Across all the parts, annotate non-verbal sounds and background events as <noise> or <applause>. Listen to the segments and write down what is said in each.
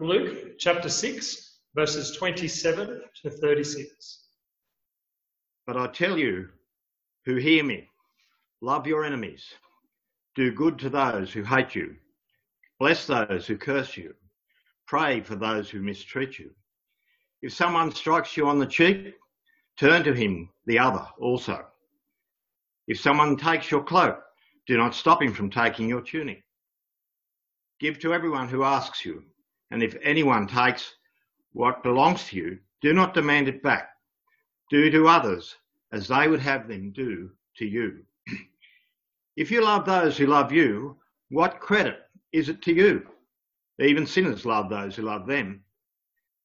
Luke chapter 6, verses 27 to 36. But I tell you who hear me, love your enemies, do good to those who hate you, bless those who curse you, pray for those who mistreat you. If someone strikes you on the cheek, turn to him the other also. If someone takes your cloak, do not stop him from taking your tunic. Give to everyone who asks you, and if anyone takes what belongs to you, do not demand it back. Do to others as they would have them do to you. <clears throat> if you love those who love you, what credit is it to you? Even sinners love those who love them.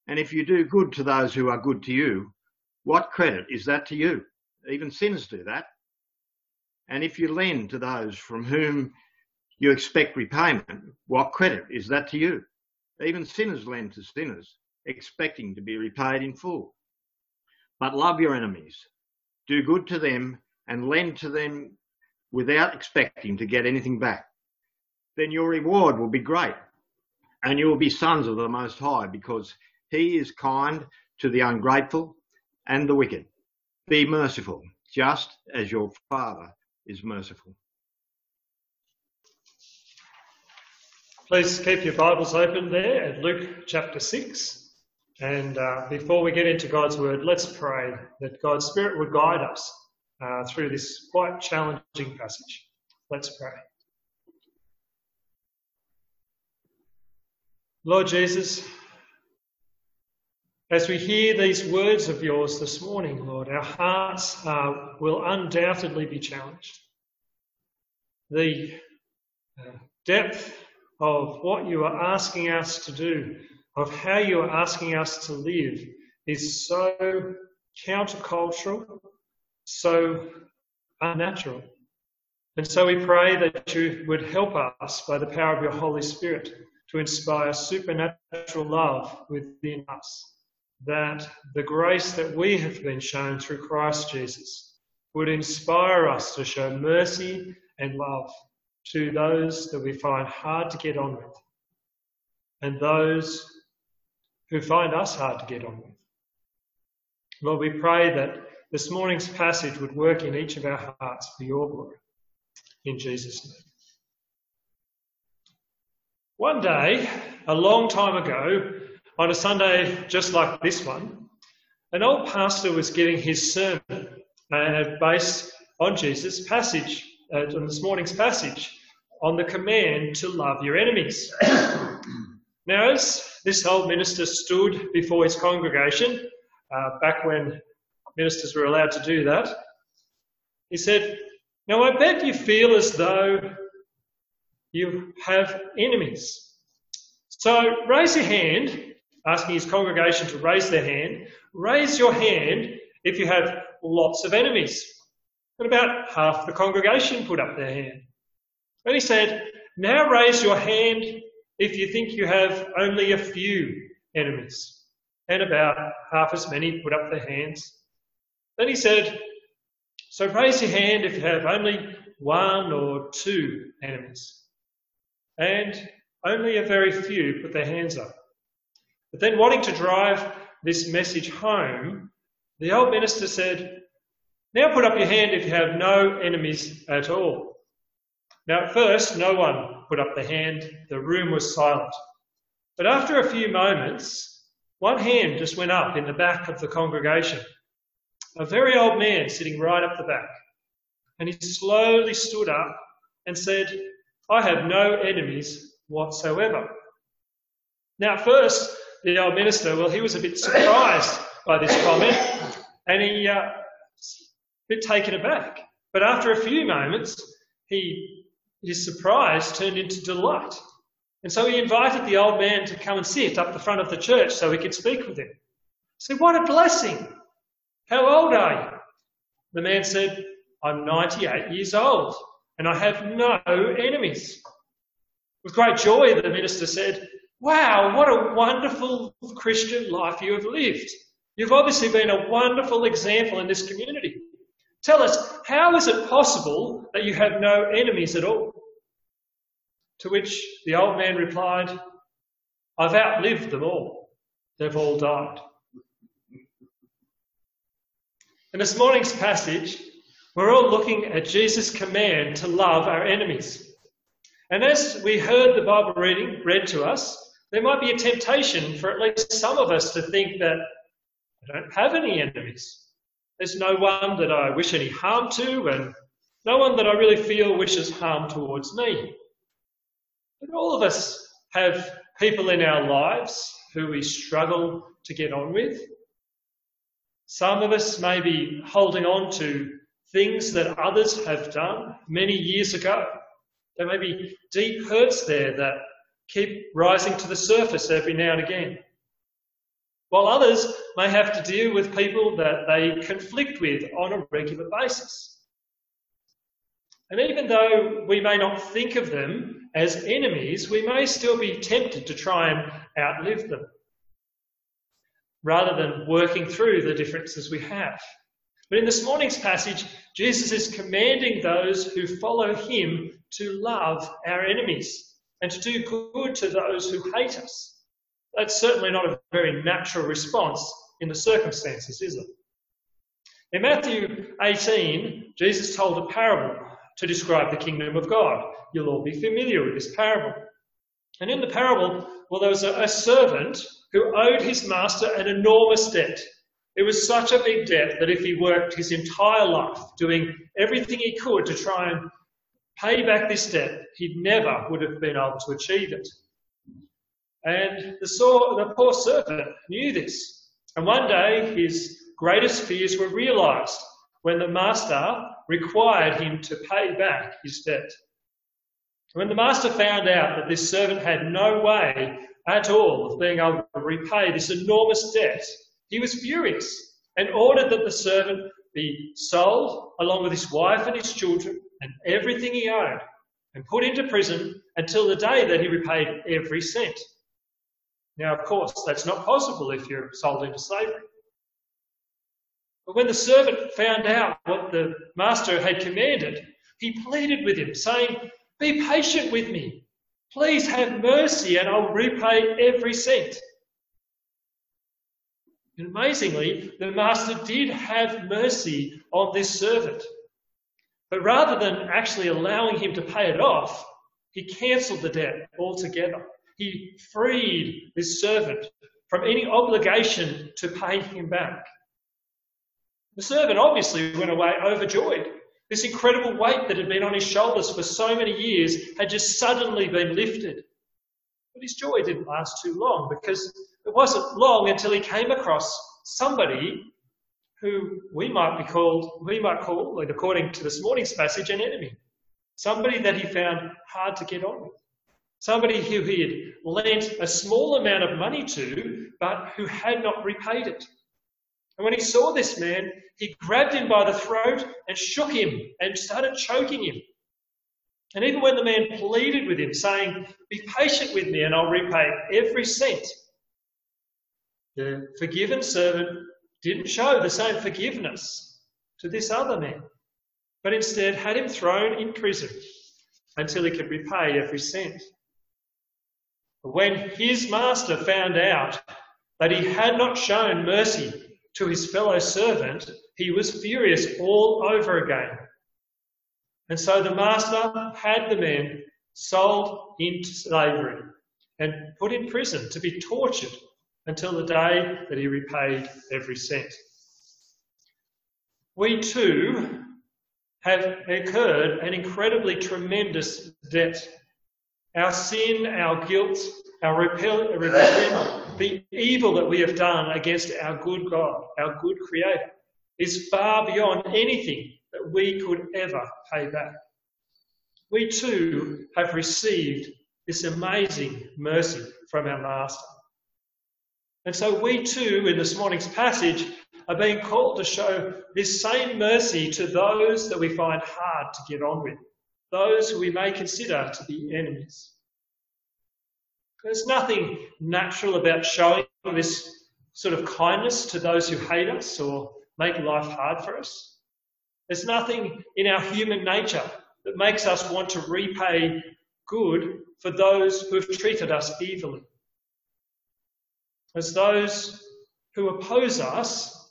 And if you do good to those who are good to you, what credit is that to you? Even sinners do that. And if you lend to those from whom you expect repayment. What credit is that to you? Even sinners lend to sinners, expecting to be repaid in full. But love your enemies, do good to them, and lend to them without expecting to get anything back. Then your reward will be great, and you will be sons of the Most High, because He is kind to the ungrateful and the wicked. Be merciful, just as your Father is merciful. Please keep your Bibles open there at Luke chapter 6. And uh, before we get into God's Word, let's pray that God's Spirit would guide us uh, through this quite challenging passage. Let's pray. Lord Jesus, as we hear these words of yours this morning, Lord, our hearts uh, will undoubtedly be challenged. The uh, depth of what you are asking us to do, of how you are asking us to live, is so countercultural, so unnatural. And so we pray that you would help us by the power of your Holy Spirit to inspire supernatural love within us. That the grace that we have been shown through Christ Jesus would inspire us to show mercy and love to those that we find hard to get on with and those who find us hard to get on with. Lord, we pray that this morning's passage would work in each of our hearts for your glory. In Jesus' name. One day, a long time ago, on a Sunday just like this one, an old pastor was giving his sermon uh, based on Jesus' passage uh, on this morning's passage on the command to love your enemies. <coughs> now, as this old minister stood before his congregation, uh, back when ministers were allowed to do that, he said, Now I bet you feel as though you have enemies. So raise your hand, asking his congregation to raise their hand. Raise your hand if you have lots of enemies. And about half the congregation put up their hand. And he said, Now raise your hand if you think you have only a few enemies. And about half as many put up their hands. Then he said, So raise your hand if you have only one or two enemies. And only a very few put their hands up. But then, wanting to drive this message home, the old minister said, now put up your hand if you have no enemies at all. Now at first, no one put up the hand. The room was silent. But after a few moments, one hand just went up in the back of the congregation. A very old man sitting right up the back. And he slowly stood up and said, I have no enemies whatsoever. Now, at first, the old minister, well, he was a bit surprised by this comment, and he uh, bit taken aback. But after a few moments, he, his surprise turned into delight. And so he invited the old man to come and sit up the front of the church so he could speak with him. He said, What a blessing! How old are you? The man said, I'm 98 years old and I have no enemies. With great joy, the minister said, Wow, what a wonderful Christian life you have lived. You've obviously been a wonderful example in this community. Tell us, how is it possible that you have no enemies at all? To which the old man replied, I've outlived them all. They've all died. In this morning's passage, we're all looking at Jesus' command to love our enemies. And as we heard the Bible reading read to us, there might be a temptation for at least some of us to think that I don't have any enemies. There's no one that I wish any harm to, and no one that I really feel wishes harm towards me. But all of us have people in our lives who we struggle to get on with. Some of us may be holding on to things that others have done many years ago. There may be deep hurts there that keep rising to the surface every now and again. While others may have to deal with people that they conflict with on a regular basis. And even though we may not think of them as enemies, we may still be tempted to try and outlive them rather than working through the differences we have. But in this morning's passage, Jesus is commanding those who follow him to love our enemies and to do good to those who hate us. That's certainly not a very natural response in the circumstances, is it? In Matthew 18, Jesus told a parable to describe the kingdom of God. You'll all be familiar with this parable. And in the parable, well, there was a, a servant who owed his master an enormous debt. It was such a big debt that if he worked his entire life doing everything he could to try and pay back this debt, he never would have been able to achieve it. And the, saw, the poor servant knew this. And one day his greatest fears were realized when the master required him to pay back his debt. When the master found out that this servant had no way at all of being able to repay this enormous debt, he was furious and ordered that the servant be sold along with his wife and his children and everything he owned and put into prison until the day that he repaid every cent. Now, of course, that's not possible if you're sold into slavery. But when the servant found out what the master had commanded, he pleaded with him, saying, Be patient with me. Please have mercy, and I'll repay every cent. And amazingly, the master did have mercy on this servant. But rather than actually allowing him to pay it off, he cancelled the debt altogether. He freed this servant from any obligation to pay him back. The servant obviously went away overjoyed. This incredible weight that had been on his shoulders for so many years had just suddenly been lifted. But his joy didn't last too long because it wasn't long until he came across somebody who we might be called, we might call, according to this morning's passage, an enemy. Somebody that he found hard to get on with. Somebody who he had lent a small amount of money to, but who had not repaid it. And when he saw this man, he grabbed him by the throat and shook him and started choking him. And even when the man pleaded with him, saying, Be patient with me and I'll repay every cent, the forgiven servant didn't show the same forgiveness to this other man, but instead had him thrown in prison until he could repay every cent. When his master found out that he had not shown mercy to his fellow servant, he was furious all over again. And so the master had the man sold into slavery and put in prison to be tortured until the day that he repaid every cent. We too have incurred an incredibly tremendous debt our sin, our guilt, our rebellion, the evil that we have done against our good God, our good Creator, is far beyond anything that we could ever pay back. We too have received this amazing mercy from our Master. And so we too, in this morning's passage, are being called to show this same mercy to those that we find hard to get on with those who we may consider to be enemies. There's nothing natural about showing this sort of kindness to those who hate us or make life hard for us. There's nothing in our human nature that makes us want to repay good for those who have treated us evilly. as those who oppose us,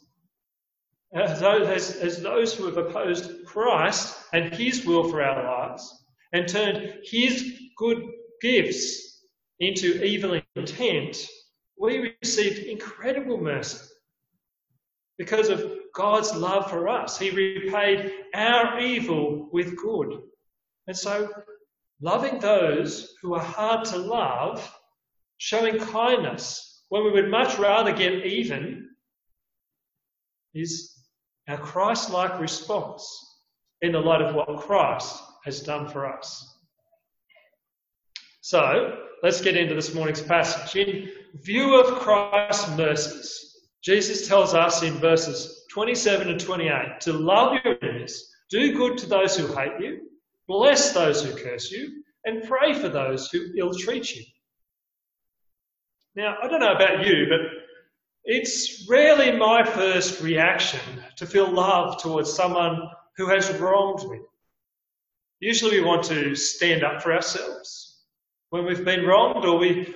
as those, as, those who have opposed Christ and his will for our lives, and turned his good gifts into evil intent, we received incredible mercy. Because of God's love for us, He repaid our evil with good. And so, loving those who are hard to love, showing kindness when we would much rather get even, is our Christ like response in the light of what Christ has done for us. So, let's get into this morning's passage. In view of Christ's mercies, Jesus tells us in verses 27 and 28 to love your enemies, do good to those who hate you, bless those who curse you, and pray for those who ill treat you. Now, I don't know about you, but it's rarely my first reaction to feel love towards someone who has wronged me. Usually we want to stand up for ourselves when we've been wronged, or we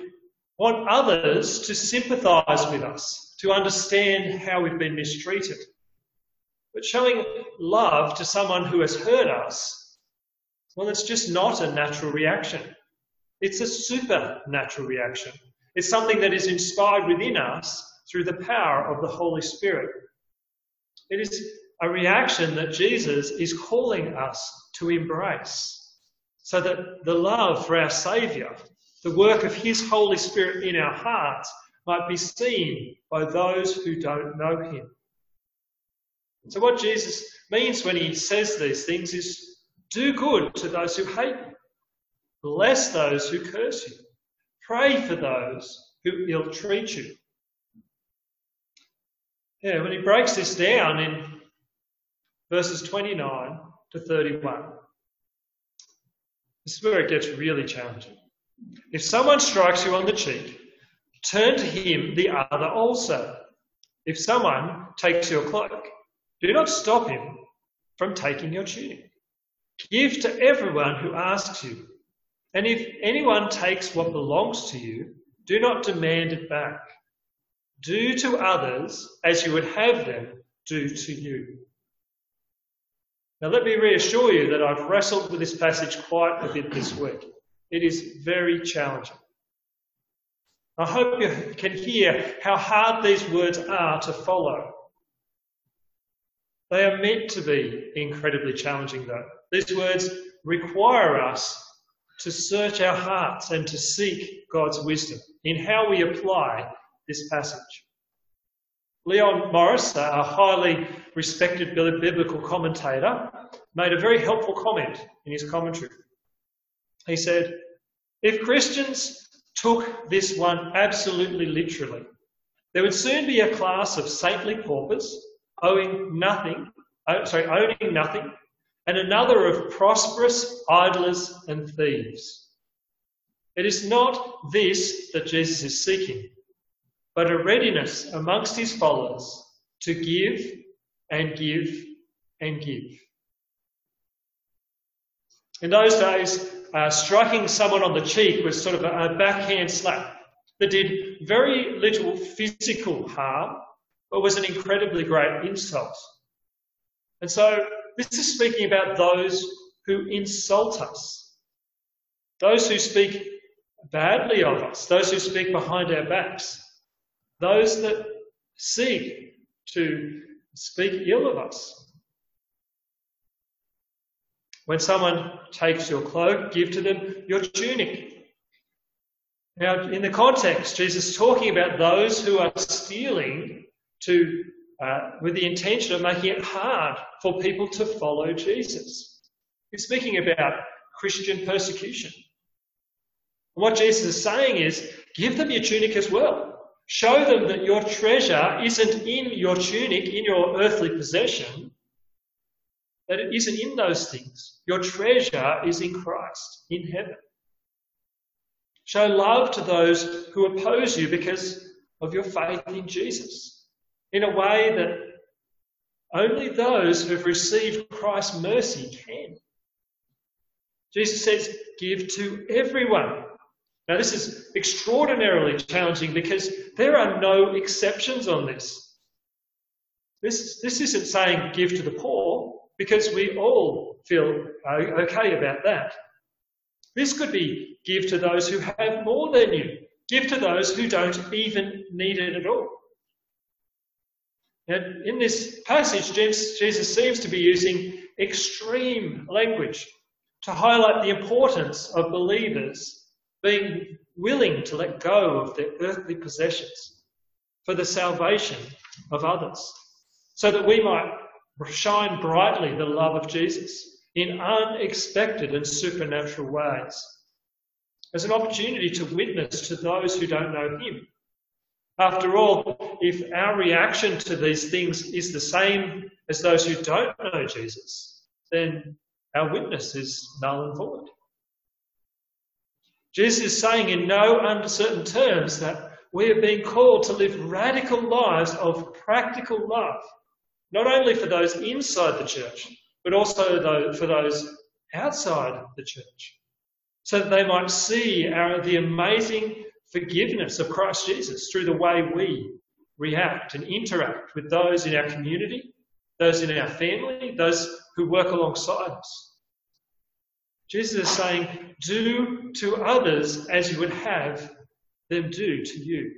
want others to sympathise with us, to understand how we've been mistreated. But showing love to someone who has hurt us, well, it's just not a natural reaction. It's a supernatural reaction. It's something that is inspired within us through the power of the Holy Spirit. It is a reaction that Jesus is calling us to embrace so that the love for our Saviour, the work of His Holy Spirit in our hearts, might be seen by those who don't know Him. So, what Jesus means when He says these things is do good to those who hate you, bless those who curse you, pray for those who ill treat you. Yeah, when he breaks this down in verses 29 to 31, this is where it gets really challenging. If someone strikes you on the cheek, turn to him the other also. If someone takes your cloak, do not stop him from taking your tunic. Give to everyone who asks you. And if anyone takes what belongs to you, do not demand it back. Do to others as you would have them do to you. Now, let me reassure you that I've wrestled with this passage quite a bit this week. It is very challenging. I hope you can hear how hard these words are to follow. They are meant to be incredibly challenging, though. These words require us to search our hearts and to seek God's wisdom in how we apply this passage. Leon Morris, a highly respected biblical commentator, made a very helpful comment in his commentary. He said, If Christians took this one absolutely literally, there would soon be a class of saintly paupers owing nothing, oh, sorry, owning nothing, and another of prosperous idlers and thieves. It is not this that Jesus is seeking but a readiness amongst his followers to give and give and give. In those days, uh, striking someone on the cheek was sort of a, a backhand slap that did very little physical harm, but was an incredibly great insult. And so this is speaking about those who insult us, those who speak badly of us, those who speak behind our backs those that seek to speak ill of us. When someone takes your cloak, give to them your tunic. Now, in the context, Jesus is talking about those who are stealing to, uh, with the intention of making it hard for people to follow Jesus. He's speaking about Christian persecution. And what Jesus is saying is, give them your tunic as well. Show them that your treasure isn't in your tunic, in your earthly possession, that it isn't in those things. Your treasure is in Christ, in heaven. Show love to those who oppose you because of your faith in Jesus in a way that only those who have received Christ's mercy can. Jesus says, Give to everyone. Now, this is extraordinarily challenging because there are no exceptions on this. This, this isn't saying give to the poor because we all feel uh, okay about that. This could be give to those who have more than you, give to those who don't even need it at all. And in this passage, Jesus seems to be using extreme language to highlight the importance of believers being willing to let go of their earthly possessions for the salvation of others, so that we might shine brightly the love of Jesus in unexpected and supernatural ways as an opportunity to witness to those who don't know Him. After all, if our reaction to these things is the same as those who don't know Jesus, then our witness is null and void. Jesus is saying in no uncertain terms that we are being called to live radical lives of practical love, not only for those inside the church, but also for those outside the church, so that they might see our, the amazing forgiveness of Christ Jesus through the way we react and interact with those in our community, those in our family, those who work alongside us. Jesus is saying, Do to others as you would have them do to you.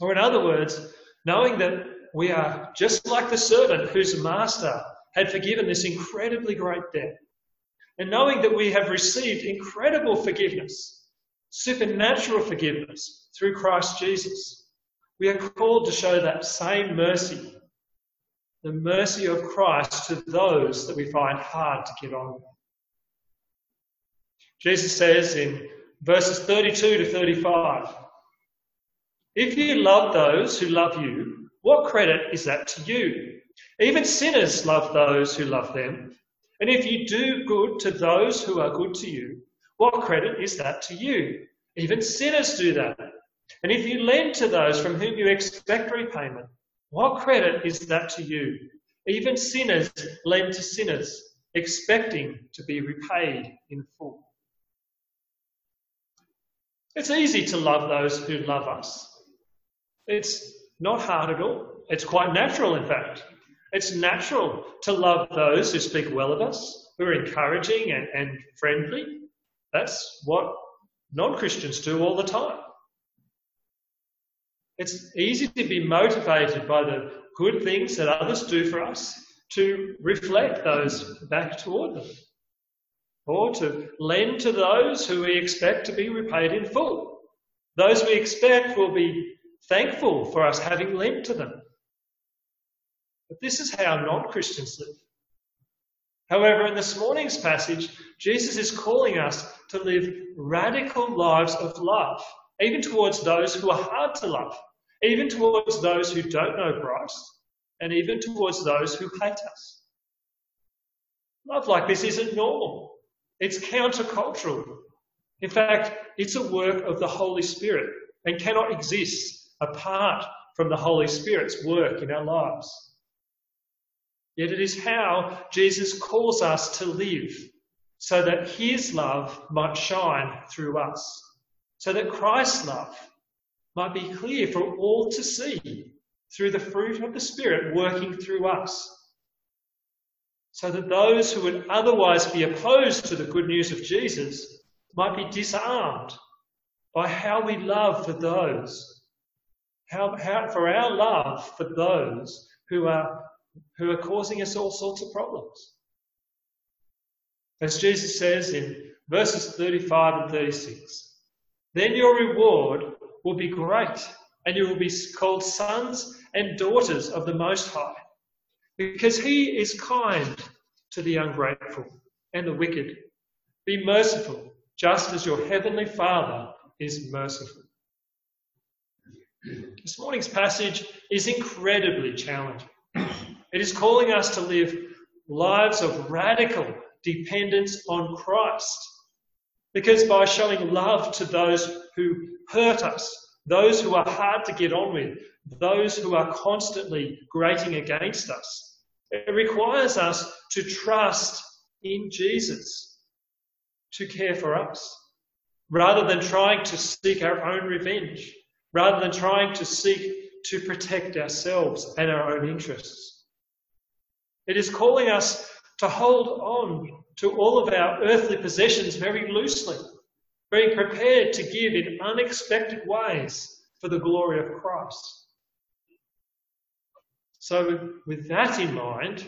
Or, in other words, knowing that we are just like the servant whose master had forgiven this incredibly great debt, and knowing that we have received incredible forgiveness, supernatural forgiveness through Christ Jesus, we are called to show that same mercy, the mercy of Christ to those that we find hard to get on with. Jesus says in verses 32 to 35 If you love those who love you, what credit is that to you? Even sinners love those who love them. And if you do good to those who are good to you, what credit is that to you? Even sinners do that. And if you lend to those from whom you expect repayment, what credit is that to you? Even sinners lend to sinners, expecting to be repaid in full. It's easy to love those who love us. It's not hard at all. It's quite natural, in fact. It's natural to love those who speak well of us, who are encouraging and, and friendly. That's what non Christians do all the time. It's easy to be motivated by the good things that others do for us to reflect those back toward them or to lend to those who we expect to be repaid in full. Those we expect will be thankful for us having lent to them. But this is how non Christians live. However, in this morning's passage, Jesus is calling us to live radical lives of love, even towards those who are hard to love, even towards those who don't know Christ, and even towards those who hate us. Love like this isn't normal. It's countercultural. In fact, it's a work of the Holy Spirit and cannot exist apart from the Holy Spirit's work in our lives. Yet it is how Jesus calls us to live so that his love might shine through us, so that Christ's love might be clear for all to see through the fruit of the Spirit working through us so that those who would otherwise be opposed to the good news of Jesus might be disarmed by how we love for those, how, how, for our love for those who are, who are causing us all sorts of problems. As Jesus says in verses 35 and 36, then your reward will be great, and you will be called sons and daughters of the Most High because he is kind to the ungrateful and the wicked. Be merciful, just as your heavenly Father is merciful. This morning's passage is incredibly challenging. It is calling us to live lives of radical dependence on Christ. Because by showing love to those who hurt us, those who are hard to get on with, those who are constantly grating against us. It requires us to trust in Jesus to care for us. rather than trying to seek our own revenge, rather than trying to seek to protect ourselves and our own interests. It is calling us to hold on to all of our earthly possessions very loosely, being prepared to give in unexpected ways for the glory of Christ. So, with that in mind,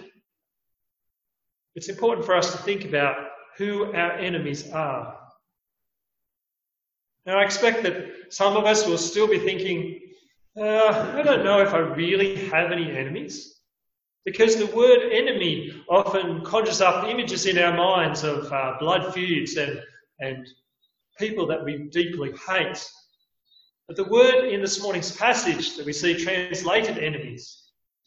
it's important for us to think about who our enemies are. Now, I expect that some of us will still be thinking, uh, I don't know if I really have any enemies. Because the word enemy often conjures up images in our minds of uh, blood feuds and, and people that we deeply hate. But the word in this morning's passage that we see translated enemies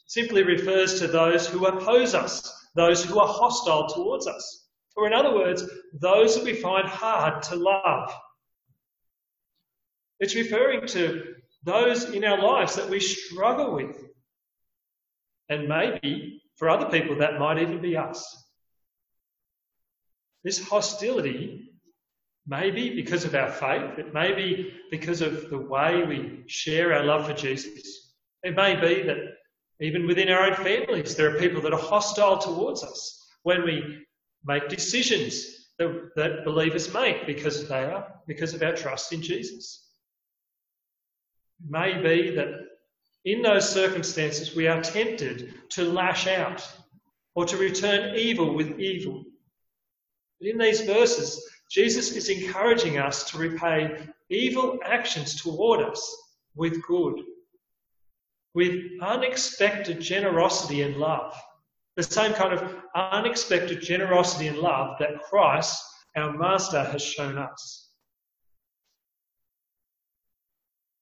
simply refers to those who oppose us, those who are hostile towards us. Or in other words, those that we find hard to love. It's referring to those in our lives that we struggle with, and maybe for other people, that might even be us. This hostility may be because of our faith, it may be because of the way we share our love for Jesus. It may be that even within our own families, there are people that are hostile towards us when we make decisions that, that believers make because they are because of our trust in Jesus. It may be that in those circumstances, we are tempted to lash out or to return evil with evil. But in these verses, Jesus is encouraging us to repay evil actions toward us with good, with unexpected generosity and love. The same kind of unexpected generosity and love that Christ, our Master, has shown us.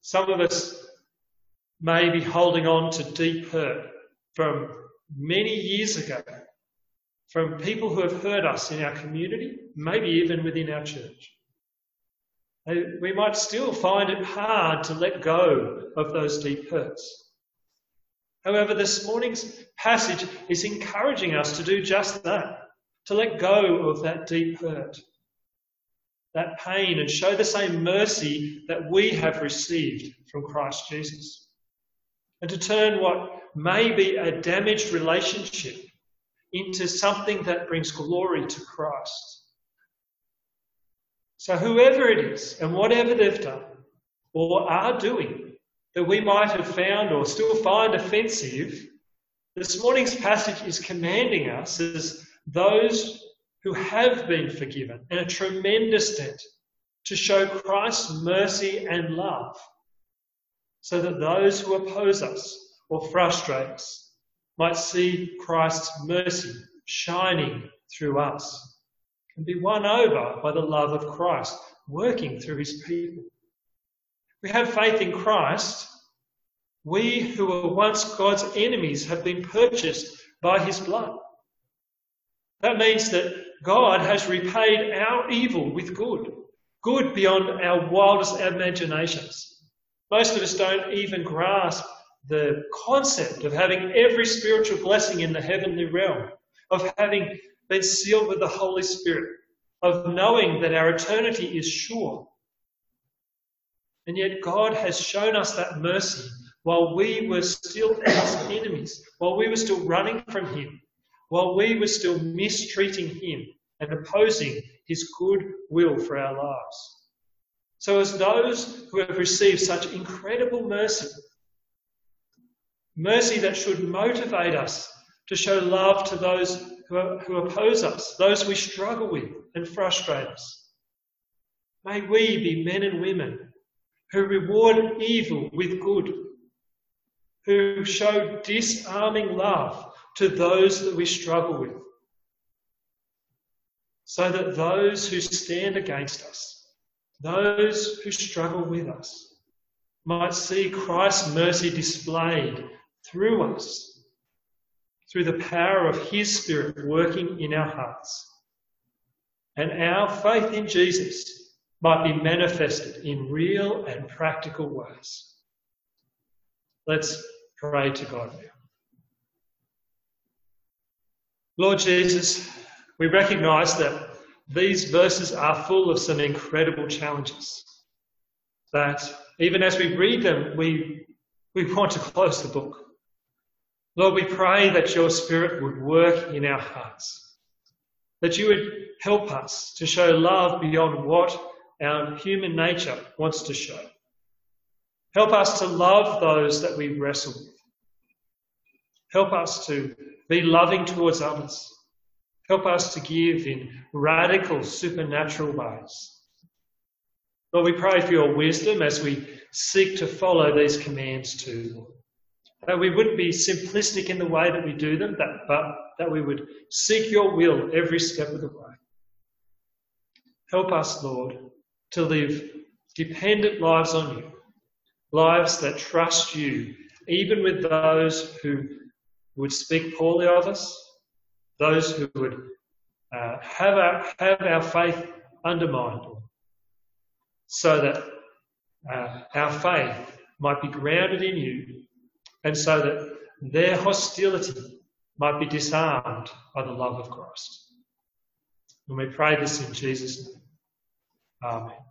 Some of us may be holding on to deep hurt from many years ago, from people who have hurt us in our community, maybe even within our church. Uh, we might still find it hard to let go of those deep hurts. However, this morning's passage is encouraging us to do just that, to let go of that deep hurt, that pain, and show the same mercy that we have received from Christ Jesus and to turn what may be a damaged relationship into something that brings glory to Christ. So, whoever it is and whatever they've done or are doing that we might have found or still find offensive, this morning's passage is commanding us as those who have been forgiven in a tremendous debt to show Christ's mercy and love so that those who oppose us or frustrate us might see Christ's mercy shining through us and be won over by the love of Christ working through his people. We have faith in Christ. We who were once God's enemies have been purchased by his blood. That means that God has repaid our evil with good, good beyond our wildest imaginations. Most of us don't even grasp the concept of having every spiritual blessing in the heavenly realm, of having been sealed with the Holy Spirit, of knowing that our eternity is sure. And yet God has shown us that mercy while we were still his enemies, while we were still running from him, while we were still mistreating him and opposing his good will for our lives. So, as those who have received such incredible mercy, mercy that should motivate us to show love to those who, are, who oppose us, those we struggle with and frustrate us, may we be men and women who reward evil with good, who show disarming love to those that we struggle with, so that those who stand against us those who struggle with us might see Christ's mercy displayed through us, through the power of His Spirit working in our hearts. And our faith in Jesus might be manifested in real and practical ways. Let's pray to God now. Lord Jesus, we recognize that these verses are full of some incredible challenges. That even as we read them, we, we want to close the book. Lord, we pray that your Spirit would work in our hearts, that you would help us to show love beyond what our human nature wants to show. Help us to love those that we wrestle with. Help us to be loving towards others. Help us to give in radical supernatural ways. Lord, we pray for your wisdom as we seek to follow these commands too. That we wouldn't be simplistic in the way that we do them, but that we would seek your will every step of the way. Help us, Lord, to live dependent lives on you, lives that trust you, even with those who would speak poorly of us, those who would uh, have, our, have our faith undermined, so that uh, our faith might be grounded in you, and so that their hostility might be disarmed by the love of Christ. And we pray this in Jesus' name. Amen.